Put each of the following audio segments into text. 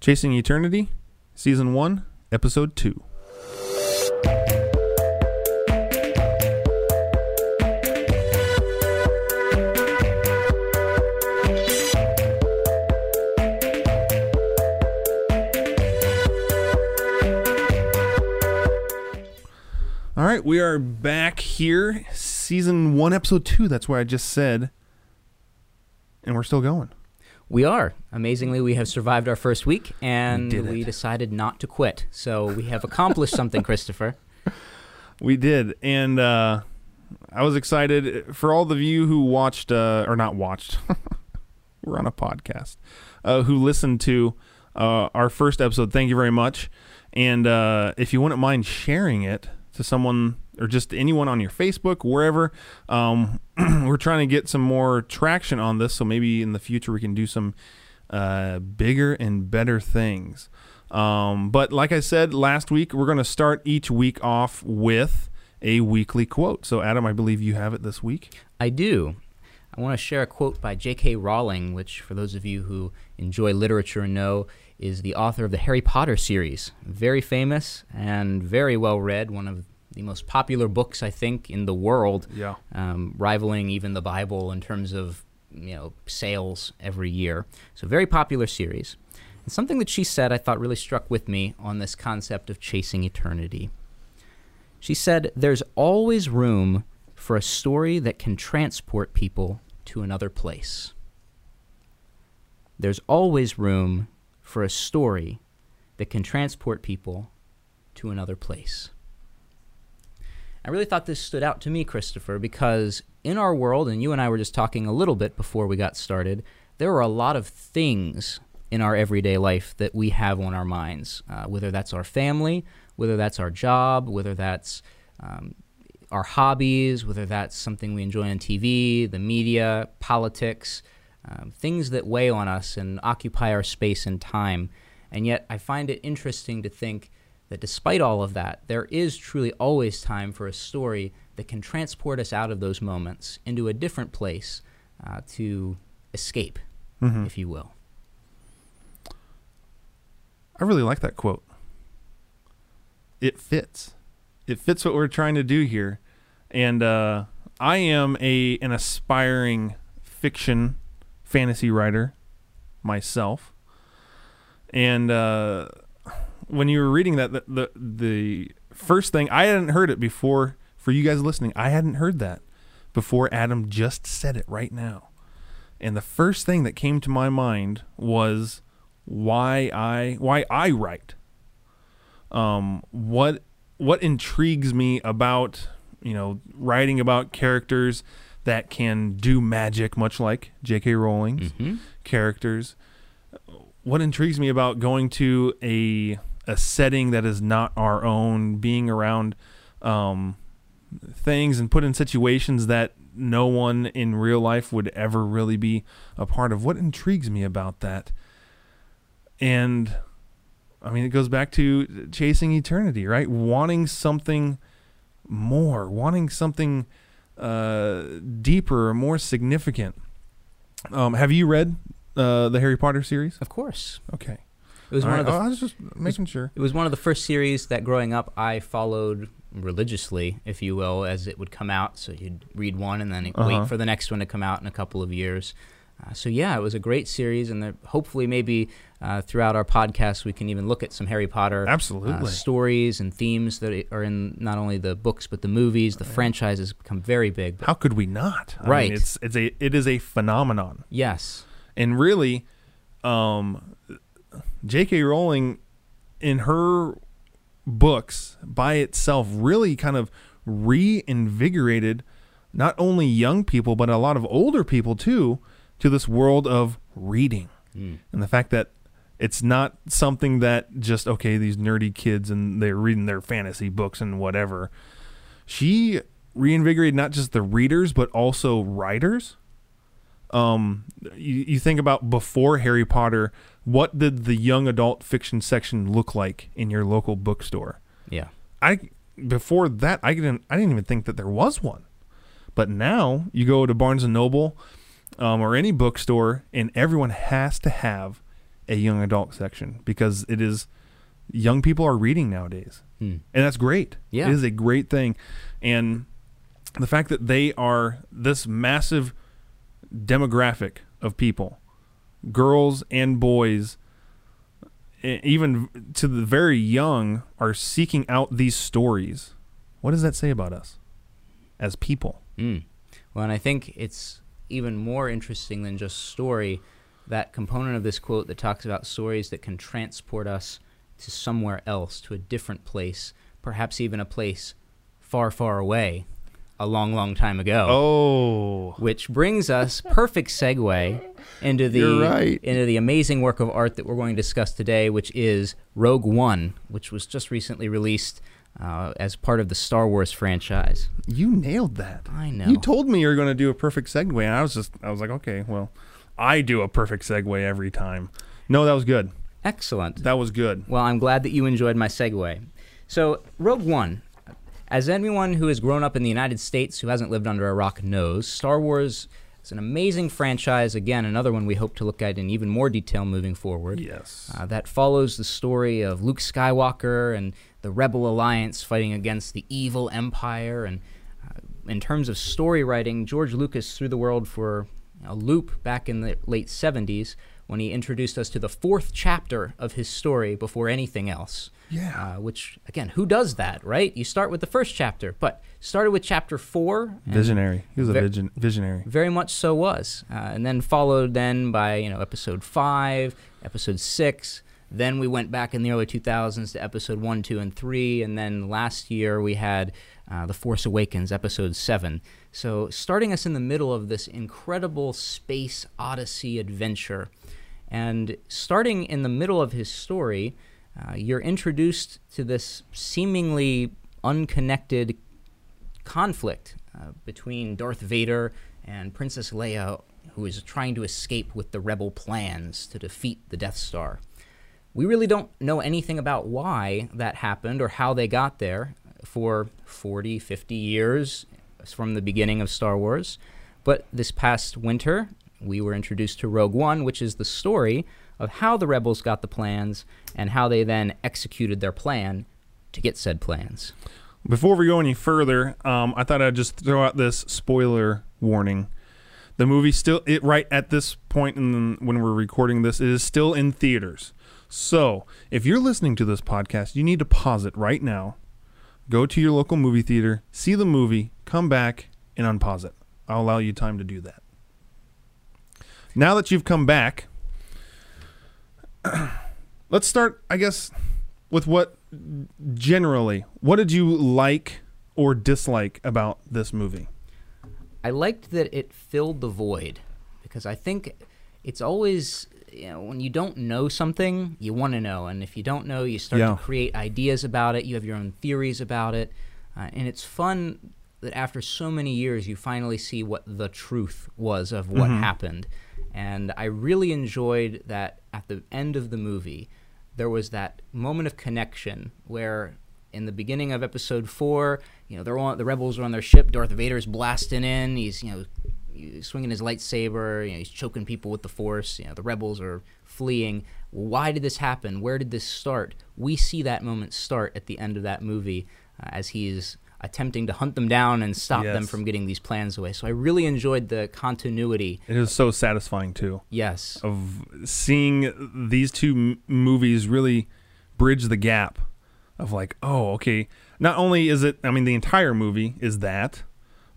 Chasing Eternity, Season 1, Episode 2. All right, we are back here, season one, episode two. That's what I just said, and we're still going. We are. Amazingly, we have survived our first week, and did we decided not to quit. So we have accomplished something, Christopher. We did, and uh, I was excited for all of you who watched uh, or not watched. we're on a podcast. Uh, who listened to uh, our first episode? Thank you very much. And uh, if you wouldn't mind sharing it to someone or just anyone on your Facebook, wherever, um, we're trying to get some more traction on this. So maybe in the future we can do some uh, bigger and better things. Um, but like I said last week, we're going to start each week off with a weekly quote. So, Adam, I believe you have it this week. I do. I want to share a quote by J.K. Rowling, which, for those of you who enjoy literature know, is the author of the Harry Potter series. Very famous and very well read, one of the most popular books, I think, in the world. Yeah. um, rivaling even the Bible in terms of you know sales every year. So very popular series. And something that she said I thought really struck with me on this concept of chasing eternity. She said, "There's always room for a story that can transport people to another place. There's always room for a story that can transport people to another place." I really thought this stood out to me, Christopher, because in our world, and you and I were just talking a little bit before we got started, there are a lot of things in our everyday life that we have on our minds, uh, whether that's our family, whether that's our job, whether that's um, our hobbies, whether that's something we enjoy on TV, the media, politics, um, things that weigh on us and occupy our space and time. And yet, I find it interesting to think that despite all of that, there is truly always time for a story that can transport us out of those moments into a different place uh, to escape, if you will. I really like that quote. It fits. It fits what we're trying to do here. And uh, I am a an aspiring fiction fantasy writer myself. And uh, when you were reading that, the, the the first thing I hadn't heard it before. For you guys listening, I hadn't heard that before. Adam just said it right now, and the first thing that came to my mind was why I why I write. Um, what what intrigues me about you know writing about characters that can do magic, much like J.K. Rowling's Mm-hmm. characters. What intrigues me about going to a a setting that is not our own, being around um, things and put in situations that no one in real life would ever really be a part of. What intrigues me about that? And I mean, it goes back to chasing eternity, right? Wanting something more, wanting something uh, deeper, more significant. Um, have you read uh, the Harry Potter series? Of course. Okay. It was All one right. of the Oh, I was just making sure. It was one of the first series that growing up I followed religiously, if you will, as it would come out. So you'd read one and then Uh-huh. wait for the next one to come out in a couple of years. Uh, so yeah, it was a great series, and hopefully maybe uh, throughout our podcast we can even look at some Harry Potter uh, Absolutely. stories and themes that are in not only the books but the movies. The franchise has become very big. But How could we not? I mean, Right. it's it's a it is a phenomenon. yes, and really um J.K. Rowling in her books by itself really kind of reinvigorated not only young people but a lot of older people too to this world of reading and the fact that it's not something that just okay these nerdy kids and they're reading their fantasy books and whatever she reinvigorated not just the readers but also writers um you, you think about before Harry Potter, what did the young adult fiction section look like in your local bookstore? yeah, I before that I didn't I didn't even think that there was one. But now you go to Barnes and Noble um, or any bookstore and everyone has to have a young adult section because it is young people are reading nowadays, Hmm. and that's great. Yeah. it is a great thing, and the fact that they are this massive demographic of people, girls and boys, even to the very young, are seeking out these stories. What does that say about us as people? Mm. Well, and I think it's even more interesting than just story. That component of this quote that talks about stories that can transport us to somewhere else, to a different place, perhaps even a place far, far away, a long, long time ago. Oh, Which brings us perfect segue into the right. into the amazing work of art that we're going to discuss today, which is Rogue One, which was just recently released uh, as part of the Star Wars franchise. you nailed that. I know. You told me you were going to do a perfect segue, and I was just, I was like, okay, well, I do a perfect segue every time. No, that was good. Excellent. That was good. Well, I'm glad that you enjoyed my segue. So, Rogue One, as anyone who has grown up in the United States who hasn't lived under a rock knows, Star Wars is an amazing franchise. Again, another one we hope to look at in even more detail moving forward. Yes. Uh, that follows the story of Luke Skywalker and the Rebel Alliance fighting against the evil Empire. And uh, in terms of story writing, George Lucas threw the world for a loop back in the late 70s when he introduced us to the fourth chapter of his story before anything else. Yeah. Uh, which, again, who does that, right? You start with the first chapter, but started with chapter four. visionary. He was a vision, visionary. very much so was, uh, and then followed then by you know episode five, episode six. Then we went back in the early 2000s to episode one, two, and three, and then last year we had uh, the Force Awakens, episode seven. So starting us in the middle of this incredible space odyssey adventure, and starting in the middle of his story, uh, you're introduced to this seemingly unconnected conflict uh, between Darth Vader and Princess Leia, who is trying to escape with the rebel plans to defeat the Death Star. We really don't know anything about why that happened or how they got there for 40, 50 years from the beginning of Star Wars. But this past winter, we were introduced to Rogue One, which is the story of how the rebels got the plans and how they then executed their plan to get said plans. Before we go any further, um, I thought I'd just throw out this spoiler warning. The movie still, it right at this point in when we're recording this, it is still in theaters. So if you're listening to this podcast, you need to pause it right now. Go to your local movie theater, see the movie, come back, and unpause it. I'll allow you time to do that. Now that you've come back, let's start, I guess, with what generally, what did you like or dislike about this movie? I liked that it filled the void because I think it's always you know when you don't know something you want to know and if you don't know you start Yeah. to create ideas about it you have your own theories about it uh, and it's fun that after so many years you finally see what the truth was of what happened and I really enjoyed that at the end of the movie there was that moment of connection where in the beginning of episode four, you know, they're on the rebels are on their ship. Darth Vader's blasting in. He's you know swinging his lightsaber. You know, he's choking people with the Force. You know, the rebels are fleeing. Why did this happen? Where did this start? We see that moment start at the end of that movie uh, as he's attempting to hunt them down and stop them from getting these plans away. So I really enjoyed the continuity. It is so satisfying too Yes. of seeing these two m- movies really bridge the gap of like, oh, okay. Not only is it, I mean, the entire movie is that,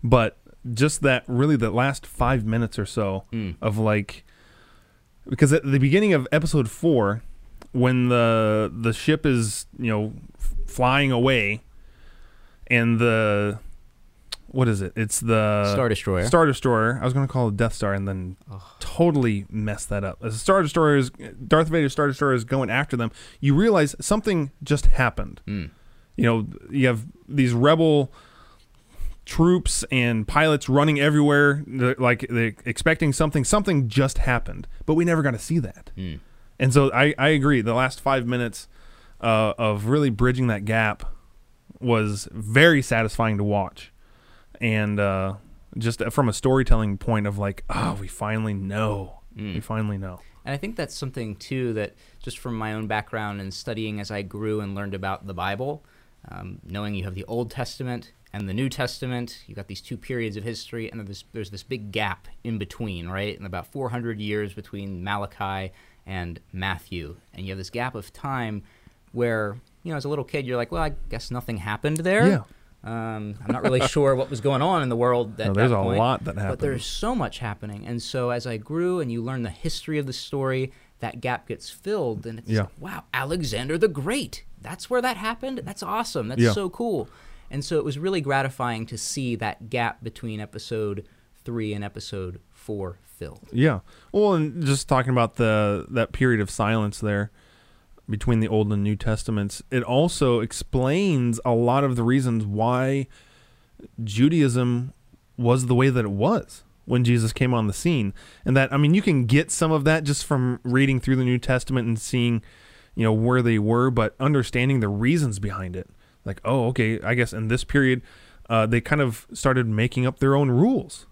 but just that really the last five minutes or so Mm. of like, because at the beginning of episode four, when the the ship is you know f- flying away, and the what is it? It's the Star Destroyer. Star Destroyer. I was going to call it Death Star, and then totally messed that up. As the Star Destroyer is Darth Vader's Star Destroyer is going after them, you realize something just happened. Mm. You know, you have these rebel troops and pilots running everywhere, they're like they're expecting something. Something just happened, but we never got to see that. Mm. And so I, I agree. The last five minutes uh, of really bridging that gap was very satisfying to watch, and uh, just from a storytelling point of like, oh, we finally know, we Mm. finally know. And I think that's something too that just from my own background and studying as I grew and learned about the Bible, um, knowing you have the Old Testament and the New Testament, you got these two periods of history, and there's, there's this big gap in between, right? And about 400 years between Malachi and Matthew, and you have this gap of time where you know as a little kid you're like, well, I guess nothing happened there. Yeah. Um, I'm not really sure what was going on in the world. At No, there's that a lot that happened. But there's so much happening, and so as I grew and you learn the history of the story, that gap gets filled, and it's Yeah. like, wow, Alexander the Great. That's where that happened. That's awesome. That's Yeah. so cool. And so it was really gratifying to see that gap between episode three and episode four filled. Yeah. Well, and just talking about the that period of silence there between the Old and New Testaments, it also explains a lot of the reasons why Judaism was the way that it was when Jesus came on the scene. And that I mean, you can get some of that just from reading through the New Testament and seeing, you know, where they were, but understanding the reasons behind it. Like, oh, okay, I guess in this period, uh, they kind of started making up their own rules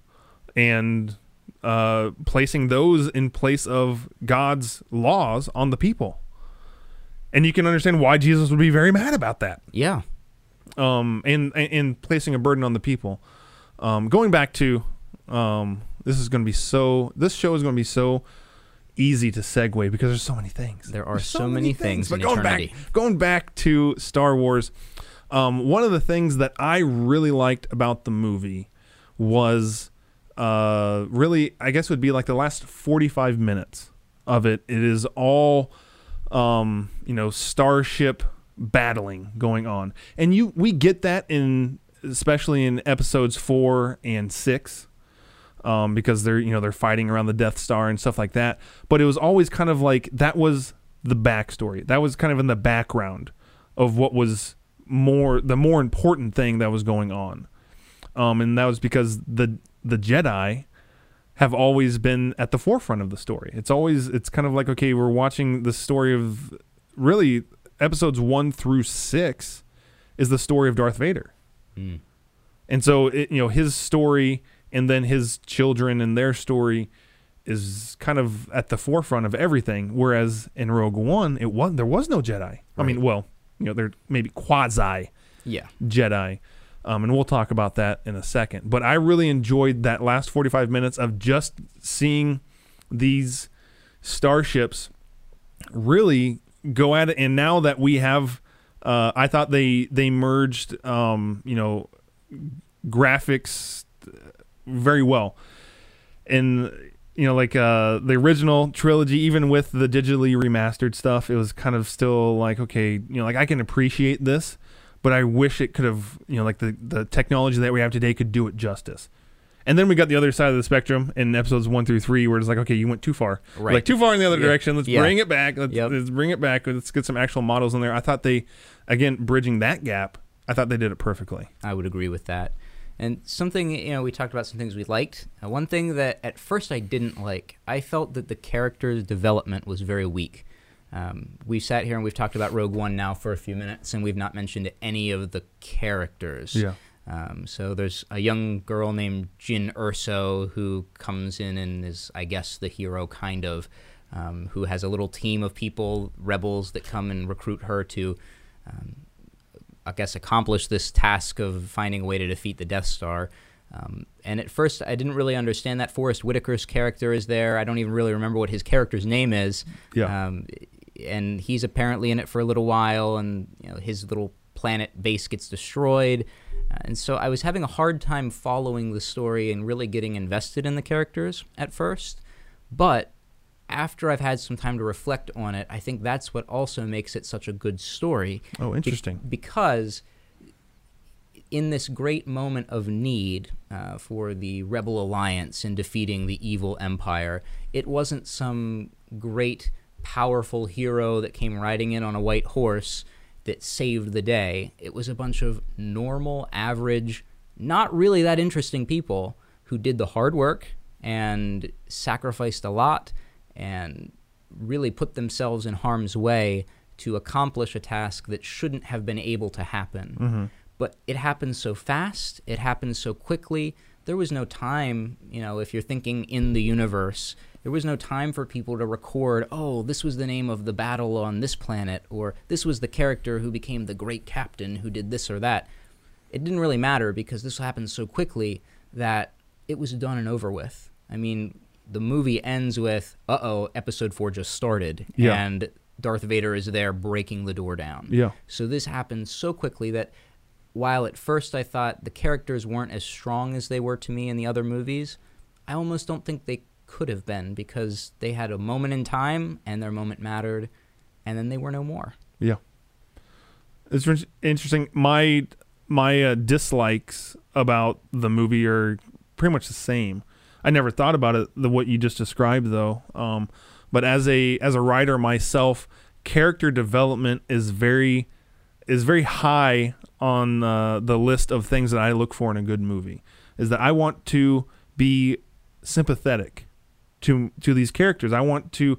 and uh, placing those in place of God's laws on the people. And you can understand why Jesus would be very mad about that. Yeah. Um, and, and and placing a burden on the people. Um, going back to, um, this is going to be so. This show is going to be so easy to segue because there's so many things. There are There's so many things But in going eternity. back, going back to Star Wars, um, one of the things that I really liked about the movie was uh, really, I guess, would be like the last 45 minutes of it. It is all, um, you know, starship battling going on, and you we get that in especially in episodes four and six um, because they're you know they're fighting around the Death Star and stuff like that. But it was always kind of like that was the backstory. That was kind of in the background of what was more the more important thing that was going on. Um, and that was because the the Jedi have always been at the forefront of the story. It's always it's kind of like okay, we're watching the story of really episodes one through six is the story of Darth Vader. Mm. And so, it, you know, his story and then his children and their story is kind of at the forefront of everything. Whereas in Rogue One, it was there was no Jedi. I mean, well, you know, they're maybe quasi Yeah. Jedi, um, and we'll talk about that in a second. But I really enjoyed that last forty-five minutes of just seeing these starships really go at it. And now that we have, uh, I thought they they merged, um, you know, graphics very well, and you know, like uh, the original trilogy, even with the digitally remastered stuff, it was kind of still like, okay, you know, like I can appreciate this, but I wish it could have, you know, like the the technology that we have today could do it justice. And then we got the other side of the spectrum in episodes one through three, where it's like, okay, you went too far, Right. like too far in the other Yeah. direction. Let's Yeah. bring it back. Let's, Yep. let's bring it back. Let's get some actual models in there. I thought they, again, bridging that gap. I thought they did it perfectly. I would agree with that. And something, you know, we talked about some things we liked. Uh, one thing that at first I didn't like, I felt that the character's development was very weak. Um, we've sat here and we've talked about Rogue One now for a few minutes, and we've not mentioned any of the characters. Yeah. Um, so there's a young girl named Jyn Erso who comes in and is, I guess, the hero kind of, um, who has a little team of people, rebels that come and recruit her to, um, I guess, accomplish this task of finding a way to defeat the Death Star. Um, and at first, I didn't really understand that Forest Whitaker's character is there. I don't even really remember what his character's name is. Yeah. Um, and he's apparently in it for a little while, and you know his little planet base gets destroyed. And so I was having a hard time following the story and really getting invested in the characters at first. But after I've had some time to reflect on it, I think that's what also makes it such a good story. Oh, Be- interesting. because in this great moment of need uh, for the Rebel Alliance in defeating the evil Empire, it wasn't some great, powerful hero that came riding in on a white horse that saved the day. It was a bunch of normal, average, not really that interesting people who did the hard work and sacrificed a lot and really put themselves in harm's way to accomplish a task that shouldn't have been able to happen. Mm-hmm. But it happened so fast, it happened so quickly. There was no time, you know, if you're thinking in the universe, There was no time for people to record, oh, this was the name of the battle on this planet, or this was the character who became the great captain who did this or that. It didn't really matter because this happened so quickly that it was done and over with. I mean, the movie ends with, uh oh, episode four just started. Yeah. And Darth Vader is there breaking the door down. Yeah. So this happened so quickly that while at first I thought the characters weren't as strong as they were to me in the other movies, I almost don't think they could have been because they had a moment in time and their moment mattered, and then they were no more. Yeah. It's interesting. My my uh, dislikes about the movie are pretty much the same. I never thought about it the what you just described though. Um, but as a as a writer myself, character development is very is very high on uh, the list of things that I look for in a good movie. Is that I want to be sympathetic to to these characters. I want to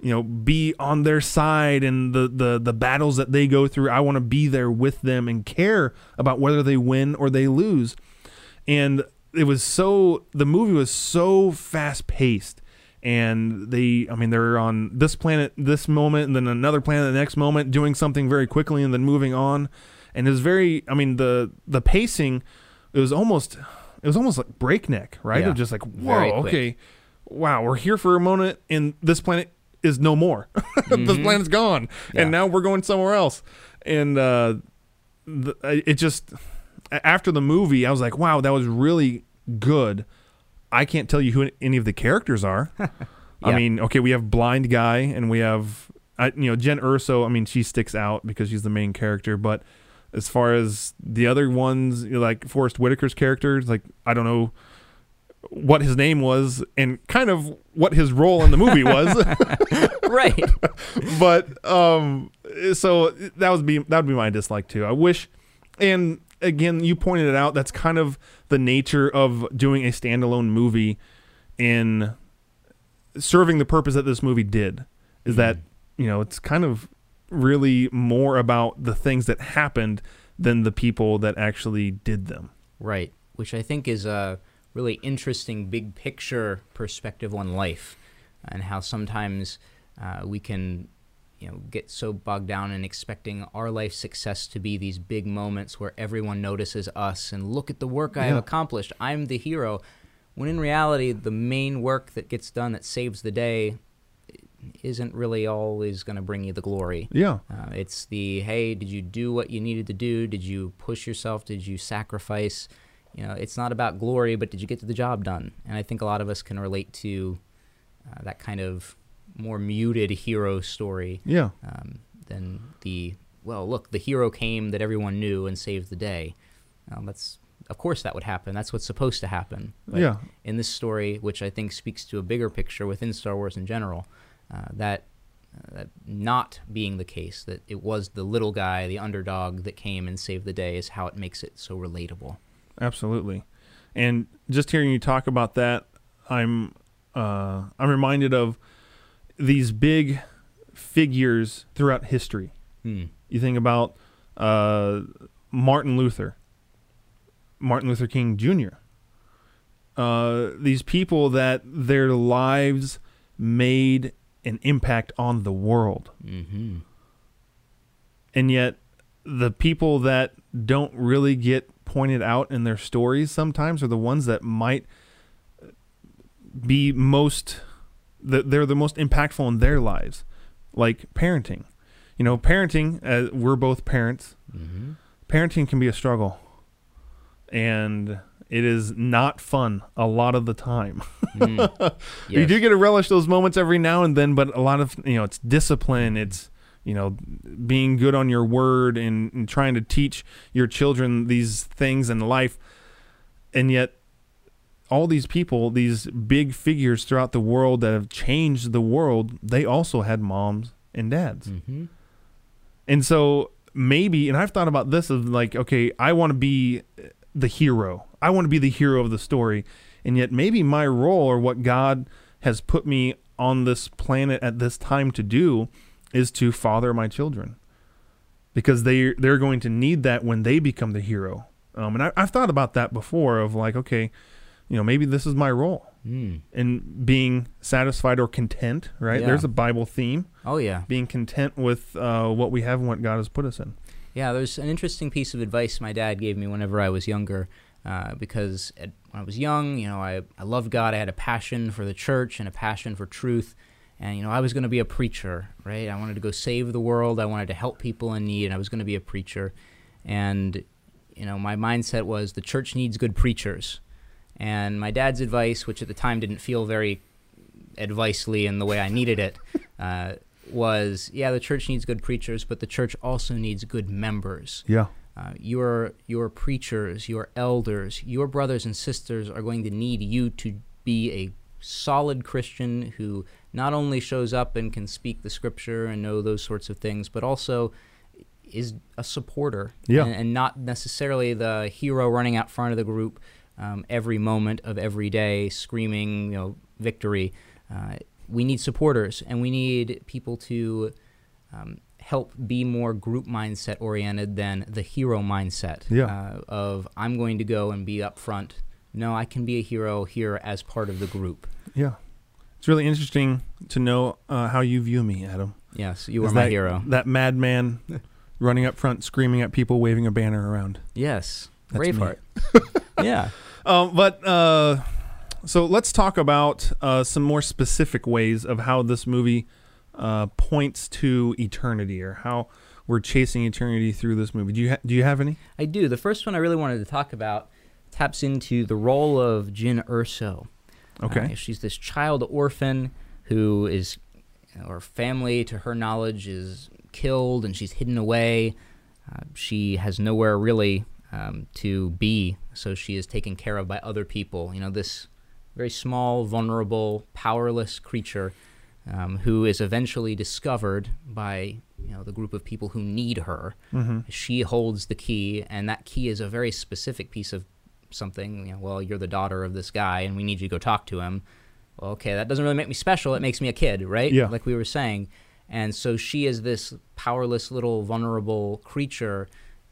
you know be on their side and the the the battles that they go through. I want to be there with them and care about whether they win or they lose. And it was so the movie was so fast paced and they i mean they're on this planet this moment and then another planet the next moment doing something very quickly and then moving on and it was very i mean the the pacing it was almost it was almost like breakneck right Yeah. of just like whoa okay wow we're here for a moment and this planet is no more this planet's gone Mm-hmm. Yeah. and now we're going somewhere else and uh the, it just after the movie i was like wow that was really good. I can't tell you who any of the characters are. I mean okay we have blind guy and we have I, you know jyn erso i mean she sticks out because she's the main character but as far as the other ones you know, like forest whitaker's characters like i don't know what his name was and kind of what his role in the movie was. Right. but um so that would be that would be my dislike too. I wish and again you pointed it out that's kind of the nature of doing a standalone movie in serving the purpose that this movie did is that you know it's kind of really more about the things that happened than the people that actually did them. Right, which I think is a really interesting big picture perspective on life, and how sometimes uh, we can, you know, get so bogged down in expecting our life success to be these big moments where everyone notices us and look at the work I have accomplished. I'm the hero. When in reality, the main work that gets done that saves the day isn't really always going to bring you the glory. yeah Uh, it's the hey, did you do what you needed to do? Did you push yourself? Did you sacrifice? You know, it's not about glory, but did you get the job done? And I think a lot of us can relate to uh, that kind of more muted hero story yeah um, than the well, look, the hero came that everyone knew and saved the day. Um, that's of course that would happen. That's what's supposed to happen. But yeah in this story, which I think speaks to a bigger picture within Star Wars in general, uh, that uh, that not being the case, that it was the little guy, the underdog that came and saved the day, is how it makes it so relatable. absolutely and just hearing you talk about that i'm uh i'm reminded of these big figures throughout history Hmm. you think about uh martin luther martin luther king jr uh these people that their lives made an impact on the world Mm-hmm. and yet the people that don't really get pointed out in their stories sometimes are the ones that might be most that they're the most impactful in their lives like parenting you know parenting uh, we're both parents Mm-hmm. parenting can be a struggle and it is not fun a lot of the time Mm. you do get to relish those moments every now and then, but a lot of you know it's discipline. It's you know being good on your word and, and trying to teach your children these things in life, and yet all these people, these big figures throughout the world that have changed the world, they also had moms and dads. Mm-hmm. And so maybe, and I've thought about this of like, okay, I want to be the hero. I want to be the hero of the story. And yet maybe my role or what God has put me on this planet at this time to do is to father my children. Because they they're going to need that when they become the hero. Um, and I, I've thought about that before of like, okay, you know, maybe this is my role Mm. in being satisfied or content, right? Yeah. There's a Bible theme, Oh yeah. being content with uh, what we have and what God has put us in. Yeah, there's an interesting piece of advice my dad gave me whenever I was younger. Uh, because at, when I was young, you know, I, I loved God. I had a passion for the church and a passion for truth. And, you know, I was going to be a preacher, right? I wanted to go save the world. I wanted to help people in need, and I was going to be a preacher. And, you know, my mindset was the church needs good preachers. And my dad's advice, which at the time didn't feel very advicely in the way I needed it, uh, was yeah, the church needs good preachers, but the church also needs good members. Yeah. Uh, your your preachers, your elders, your brothers and sisters are going to need you to be a solid Christian who not only shows up and can speak the scripture and know those sorts of things, but also is a supporter Yeah. and, and not necessarily the hero running out front of the group um, every moment of every day screaming, you know, victory. Uh, we need supporters and we need people to um, help be more group mindset oriented than the hero mindset Yeah. uh, of I'm going to go and be up front. No, I can be a hero here as part of the group. Yeah. It's really interesting to know uh, how you view me, Adam. Yes, you are my that, hero. That madman running up front, screaming at people, waving a banner around. Yes, That's. Braveheart. yeah. Um, but uh, so let's talk about uh, some more specific ways of how this movie uh, points to eternity, or how we're chasing eternity through this movie. Do you ha- do you have any? I do. The first one I really wanted to talk about taps into the role of Jyn Erso. Okay. Uh, she's this child orphan who is, her family, to her knowledge, is killed and she's hidden away. Uh, she has nowhere really um, to be, so she is taken care of by other people. You know, this very small, vulnerable, powerless creature um, who is eventually discovered by you know the group of people who need her. Mm-hmm. She holds the key, and that key is a very specific piece of something. You know, well, you're the daughter of this guy, and we need you to go talk to him. Well, okay, that doesn't really make me special. It makes me a kid, right? Yeah. Like we were saying. And so she is this powerless little vulnerable creature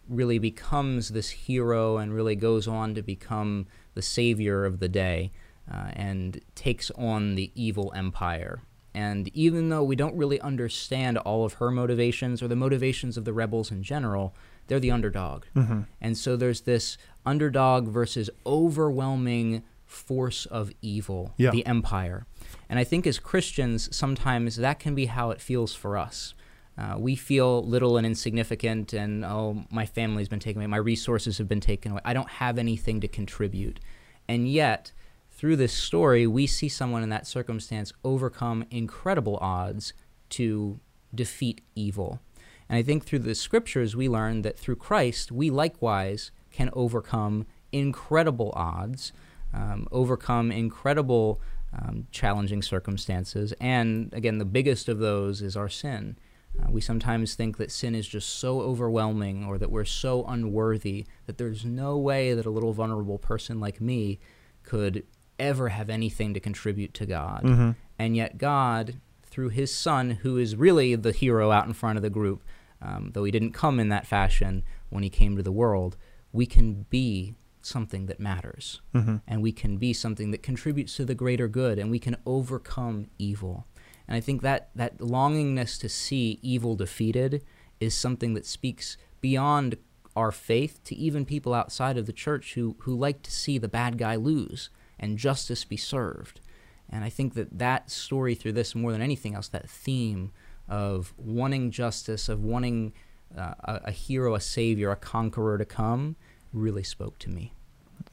really becomes this hero and really goes on to become the savior of the day uh, and takes on the evil empire. And even though we don't really understand all of her motivations or the motivations of the rebels in general, they're the underdog. Mm-hmm. And so there's this underdog versus overwhelming force of evil, Yeah. the empire. And I think as Christians, sometimes that can be how it feels for us. Uh, we feel little and insignificant, and oh, my family's been taken away, my resources have been taken away. I don't have anything to contribute. And yet, through this story, we see someone in that circumstance overcome incredible odds to defeat evil. And I think through the scriptures, we learn that through Christ, we likewise can overcome incredible odds, um, overcome incredible um, challenging circumstances. And again, the biggest of those is our sin. Uh, we sometimes think that sin is just so overwhelming or that we're so unworthy that there's no way that a little vulnerable person like me could ever have anything to contribute to God. Mm-hmm. And yet, God, through his son, who is really the hero out in front of the group, um, though he didn't come in that fashion when he came to the world, we can be something that matters. Mm-hmm. And we can be something that contributes to the greater good, and we can overcome evil. And I think that, that longingness to see evil defeated is something that speaks beyond our faith to even people outside of the church who, who like to see the bad guy lose and justice be served. And I think that that story through this, more than anything else, that theme of wanting justice, of wanting uh, a, a hero, a savior, a conqueror to come, really spoke to me.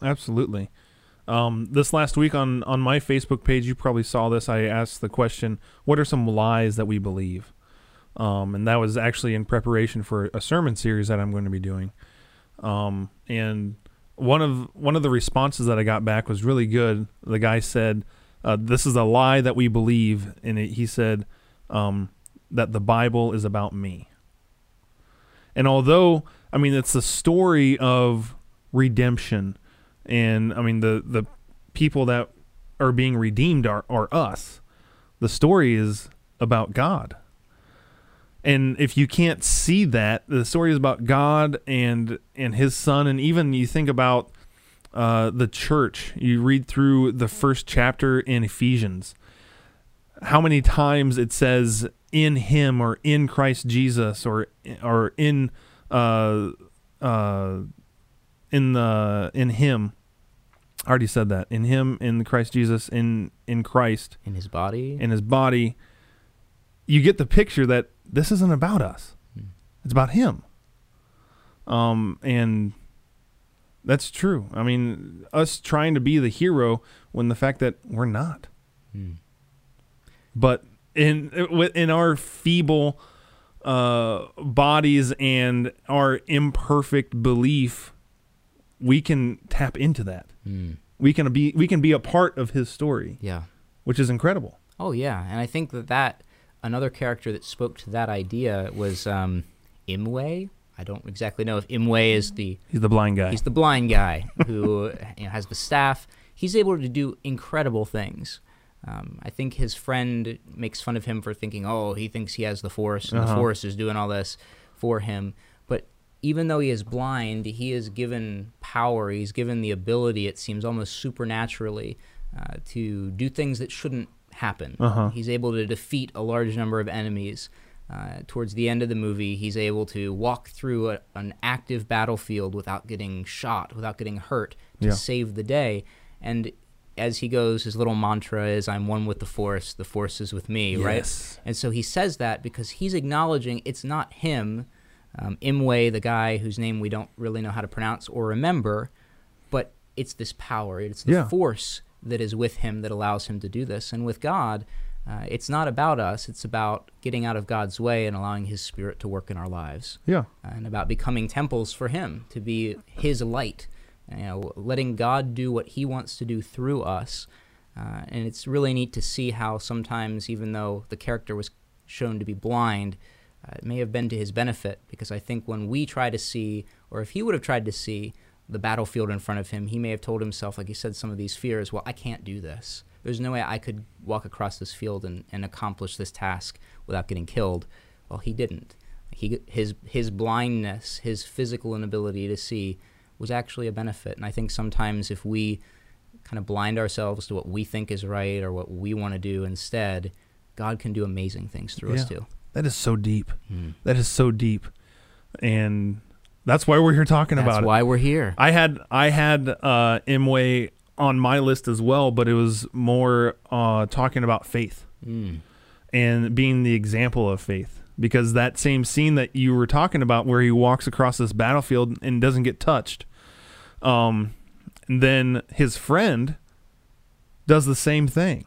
Absolutely. Um, this last week on on my Facebook page, you probably saw this. I asked the question, "What are some lies that we believe?" Um, and that was actually in preparation for a sermon series that I'm going to be doing. Um, and one of one of the responses that I got back was really good. The guy said, uh, "This is a lie that we believe," and it, he said um, that the Bible is about me. And although I mean it's the story of redemption, and I mean the the people that are being redeemed are are us. The story is about God. And if you can't see that, the story is about God and and his son and even you think about uh, the church, you read through the first chapter in Ephesians, how many times it says in Him or in Christ Jesus or or in uh, uh, in the in Him. I already said that in Him, in Christ Jesus, in in Christ, In his body. in His body. You get the picture that this isn't about us; Hmm. it's about Him. Um, and that's true. I mean, us trying to be the hero when the fact that we're not. Mm. But in in our feeble uh, bodies and our imperfect belief, we can tap into that. Mm. We can be we can be a part of his story, Yeah. which is incredible. Oh yeah, and I think that that another character that spoke to that idea was um, Imwe. I don't exactly know if Imwe is the He's the blind guy. he's the blind guy who you know, has the staff. He's able to do incredible things. Um, I think his friend makes fun of him for thinking, "Oh, he thinks he has the force, and the Uh-huh. force is doing all this for him." Even though he is blind, he is given power. He's given the ability. It seems almost supernaturally uh, to do things that shouldn't happen. Uh-huh. He's able to defeat a large number of enemies. Uh, towards the end of the movie, he's able to walk through a, an active battlefield without getting shot, without getting hurt, to Yeah. save the day. And as he goes, his little mantra is, "I'm one with the force. The force is with me." Right. And so he says that because he's acknowledging it's not him, um, Imwe, the guy whose name we don't really know how to pronounce or remember, but it's this power. It's the Yeah. force that is with him that allows him to do this. And with God, uh, it's not about us. It's about getting out of God's way and allowing His Spirit to work in our lives, Yeah. and about becoming temples for Him to be His light. You know, letting God do what He wants to do through us. Uh, and it's really neat to see how sometimes, even though the character was shown to be blind, uh, it may have been to his benefit because I think when we try to see, or if he would have tried to see the battlefield in front of him, he may have told himself, like he said, some of these fears, well, I can't do this. There's no way I could walk across this field and, and accomplish this task without getting killed. Well, he didn't. He, his, his blindness, his physical inability to see, was actually a benefit. And I think sometimes if we kind of blind ourselves to what we think is right or what we want to do instead, God can do amazing things through us too. That is so deep. Hmm. That is so deep, and that's why we're here talking That's about it. why we're here. I had I had uh, Imwe on my list as well, but it was more uh, talking about faith Mm. and being the example of faith. Because that same scene that you were talking about, where he walks across this battlefield and doesn't get touched, um, then his friend does the same thing.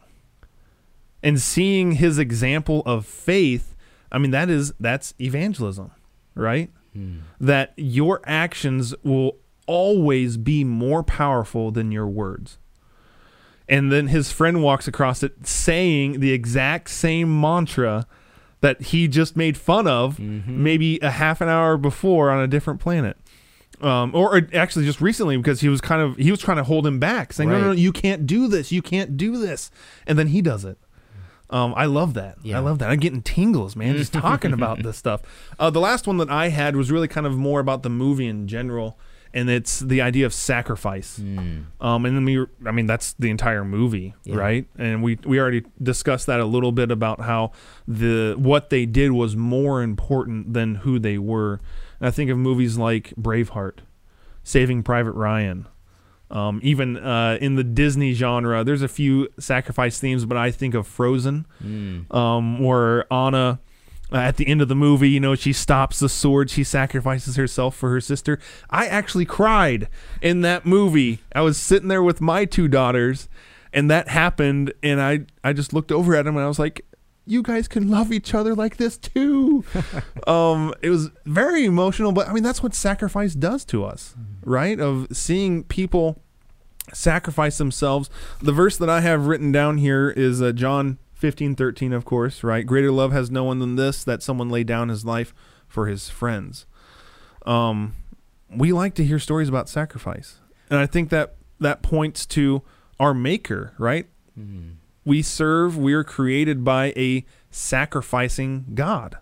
And seeing his example of faith, I mean that is that's evangelism, right? Mm. that your actions will always be more powerful than your words. And then his friend walks across it saying the exact same mantra that he just made fun of Mhm. maybe a half an hour before on a different planet. Um, or, or actually just recently because he was kind of he was trying to hold him back saying no no no you can't do this you can't do this and then he does it um, I love that. Yeah. I love that. I'm getting tingles, man, just talking about this stuff. Uh, the last one that I had was really kind of more about the movie in general, and it's the idea of sacrifice. Mm. Um, and then we, were- I mean, that's the entire movie, Yeah. right? And we we already discussed that a little bit about how the what they did was more important than who they were. And I think of movies like Braveheart, Saving Private Ryan. Um, even uh, in the Disney genre, there's a few sacrifice themes, but I think of Frozen Mm. um, where Anna, uh, at the end of the movie, you know, she stops the sword, she sacrifices herself for her sister. I actually cried in that movie. I was sitting there with my two daughters, and that happened, and I, I just looked over at them and I was like, you guys can love each other like this too. um, it was very emotional, but I mean, that's what sacrifice does to us, right? Of seeing people sacrifice themselves. The verse that I have written down here is uh, John 15, 13, of course, right? Greater love has no one than this, that someone lay down his life for his friends. Um, we like to hear stories about sacrifice. And I think that that points to our maker, right? Mm. We serve, we are created by a sacrificing God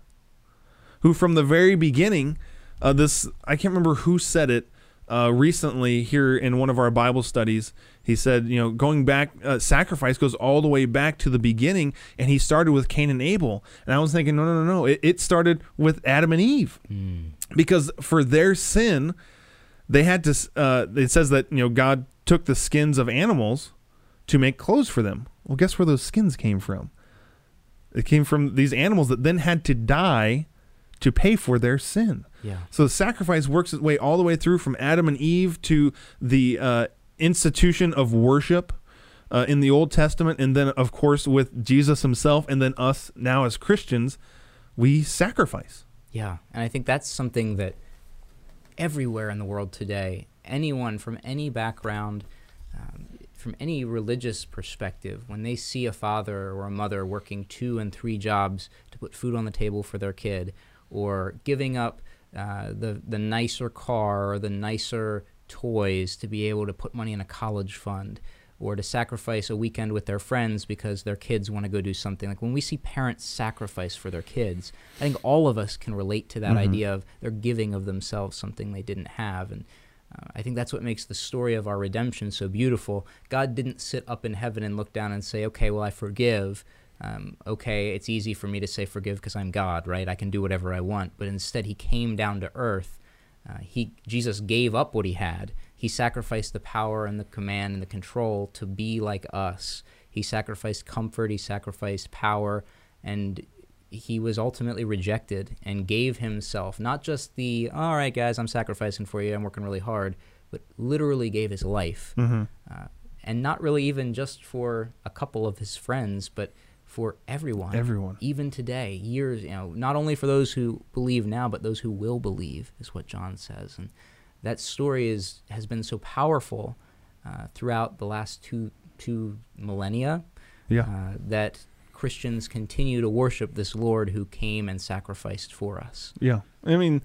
who, from the very beginning, uh, this, I can't remember who said it, uh, recently here in one of our Bible studies. He said, you know, going back, uh, sacrifice goes all the way back to the beginning, and he started with Cain and Abel. And I was thinking, no, no, no, no. It, it started with Adam and Eve, because for their sin, they had to. Uh, it says that you know God took the skins of animals to make clothes for them. Well, guess where those skins came from? It came from these animals that then had to die to pay for their sin. Yeah. So the sacrifice works its way all the way through from Adam and Eve to the uh, institution of worship uh, in the Old Testament, and then of course with Jesus Himself, and then us now as Christians, we sacrifice. Yeah, and I think that's something that everywhere in the world today, anyone from any background, um, from any religious perspective, when they see a father or a mother working two and three jobs to put food on the table for their kid, or giving up uh, the the nicer car or the nicer toys to be able to put money in a college fund, or to sacrifice a weekend with their friends because their kids want to go do something. Like when we see parents sacrifice for their kids, I think all of us can relate to that Mhm. idea of they're giving of themselves something they didn't have. And uh, I think that's what makes the story of our redemption so beautiful. God didn't sit up in heaven and look down and say, okay, well, I forgive. Um, okay, it's easy for me to say forgive because I'm God, right? I can do whatever I want. But instead, he came down to earth. Uh, he Jesus gave up what he had. He sacrificed the power and the command and the control to be like us. He sacrificed comfort. He sacrificed power, and he was ultimately rejected and gave himself not just the all right, guys, I'm sacrificing for you. I'm working really hard, but literally gave his life Mm-hmm. uh, and not really even just for a couple of his friends, but for everyone. Everyone. Even today, years, you know, not only for those who believe now, but those who will believe, is what John says. And that story is has been so powerful uh, throughout the last two two millennia Yeah. uh, that Christians continue to worship this Lord who came and sacrificed for us. Yeah, I mean,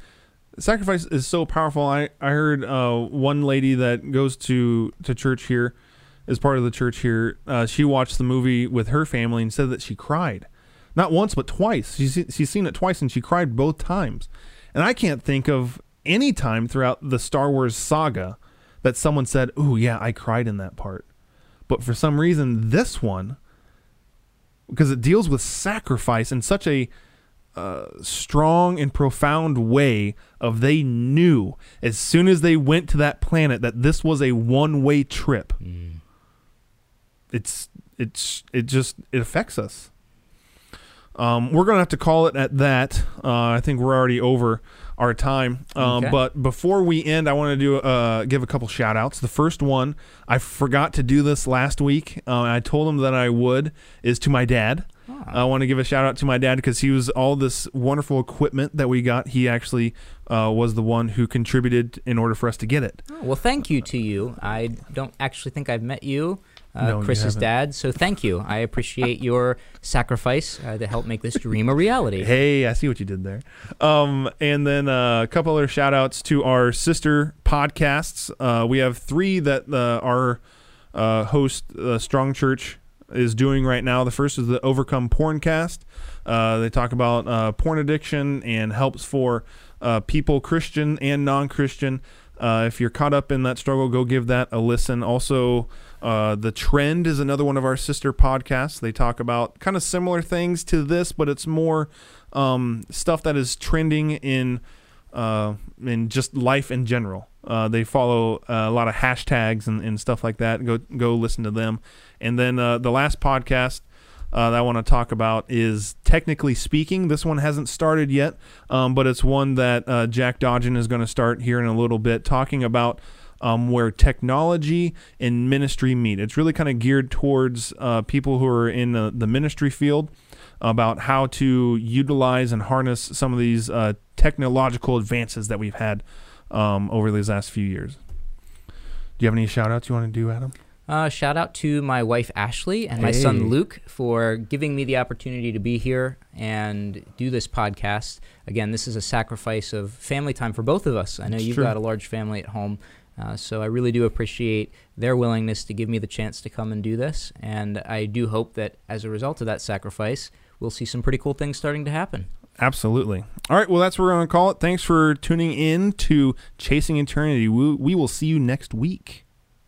sacrifice is so powerful. I I heard uh, one lady that goes to to church here, as part of the church here. Uh, she watched the movie with her family and said that she cried, not once but twice. She's she's seen it twice and she cried both times. And I can't think of any time throughout the Star Wars saga that someone said, Oh, yeah, I cried in that part." But for some reason, this one, because it deals with sacrifice in such a uh, strong and profound way of they knew as soon as they went to that planet that this was a one-way trip. It's it's it just it affects us. Um, we're gonna have to call it at that. Uh, i think we're already over our time um, Okay. but before we end i want to do uh, give a couple shout outs the first one i forgot to do this last week uh, i told him that i would is to my dad I want to give a shout out to my dad because he was all this wonderful equipment that we got. He actually uh, was the one who contributed in order for us to get it. Oh, well, thank you to you. I don't actually think I've met you, uh, No, Chris's dad. So thank you. I appreciate your sacrifice uh, to help make this dream a reality. Hey, I see what you did there. Um, and then uh, a couple other shout outs to our sister podcasts. Uh, we have three that uh, our uh, host, uh, Strong Church, is doing right now. The first is the Overcome Porncast. Uh, they talk about uh, porn addiction and helps for uh, people, Christian and non Christian. Uh, if you're caught up in that struggle, go give that a listen. Also, uh, The Trend is another one of our sister podcasts. They talk about kind of similar things to this, but it's more um, stuff that is trending in uh, in just life in general. Uh, they follow uh, a lot of hashtags and, and stuff like that. Go go listen to them. And then uh, the last podcast uh, that I want to talk about is technically speaking. This one hasn't started yet, um, but it's one that uh, Jack Dodgen is going to start here in a little bit, talking about um, where technology and ministry meet. It's really kind of geared towards uh, people who are in the, the ministry field about how to utilize and harness some of these uh, technological advances that we've had um, over these last few years. Do you have any shout outs you want to do, Adam? Uh, shout out to my wife Ashley and my Hey. son Luke for giving me the opportunity to be here and do this podcast. Again, this is a sacrifice of family time for both of us. I know It's you've true. got a large family at home, uh, so I really do appreciate their willingness to give me the chance to come and do this. And I do hope that as a result of that sacrifice, we'll see some pretty cool things starting to happen. Absolutely. All right. Well, that's what we're going to call it. Thanks for tuning in to Chasing Eternity. We, we will see you next week.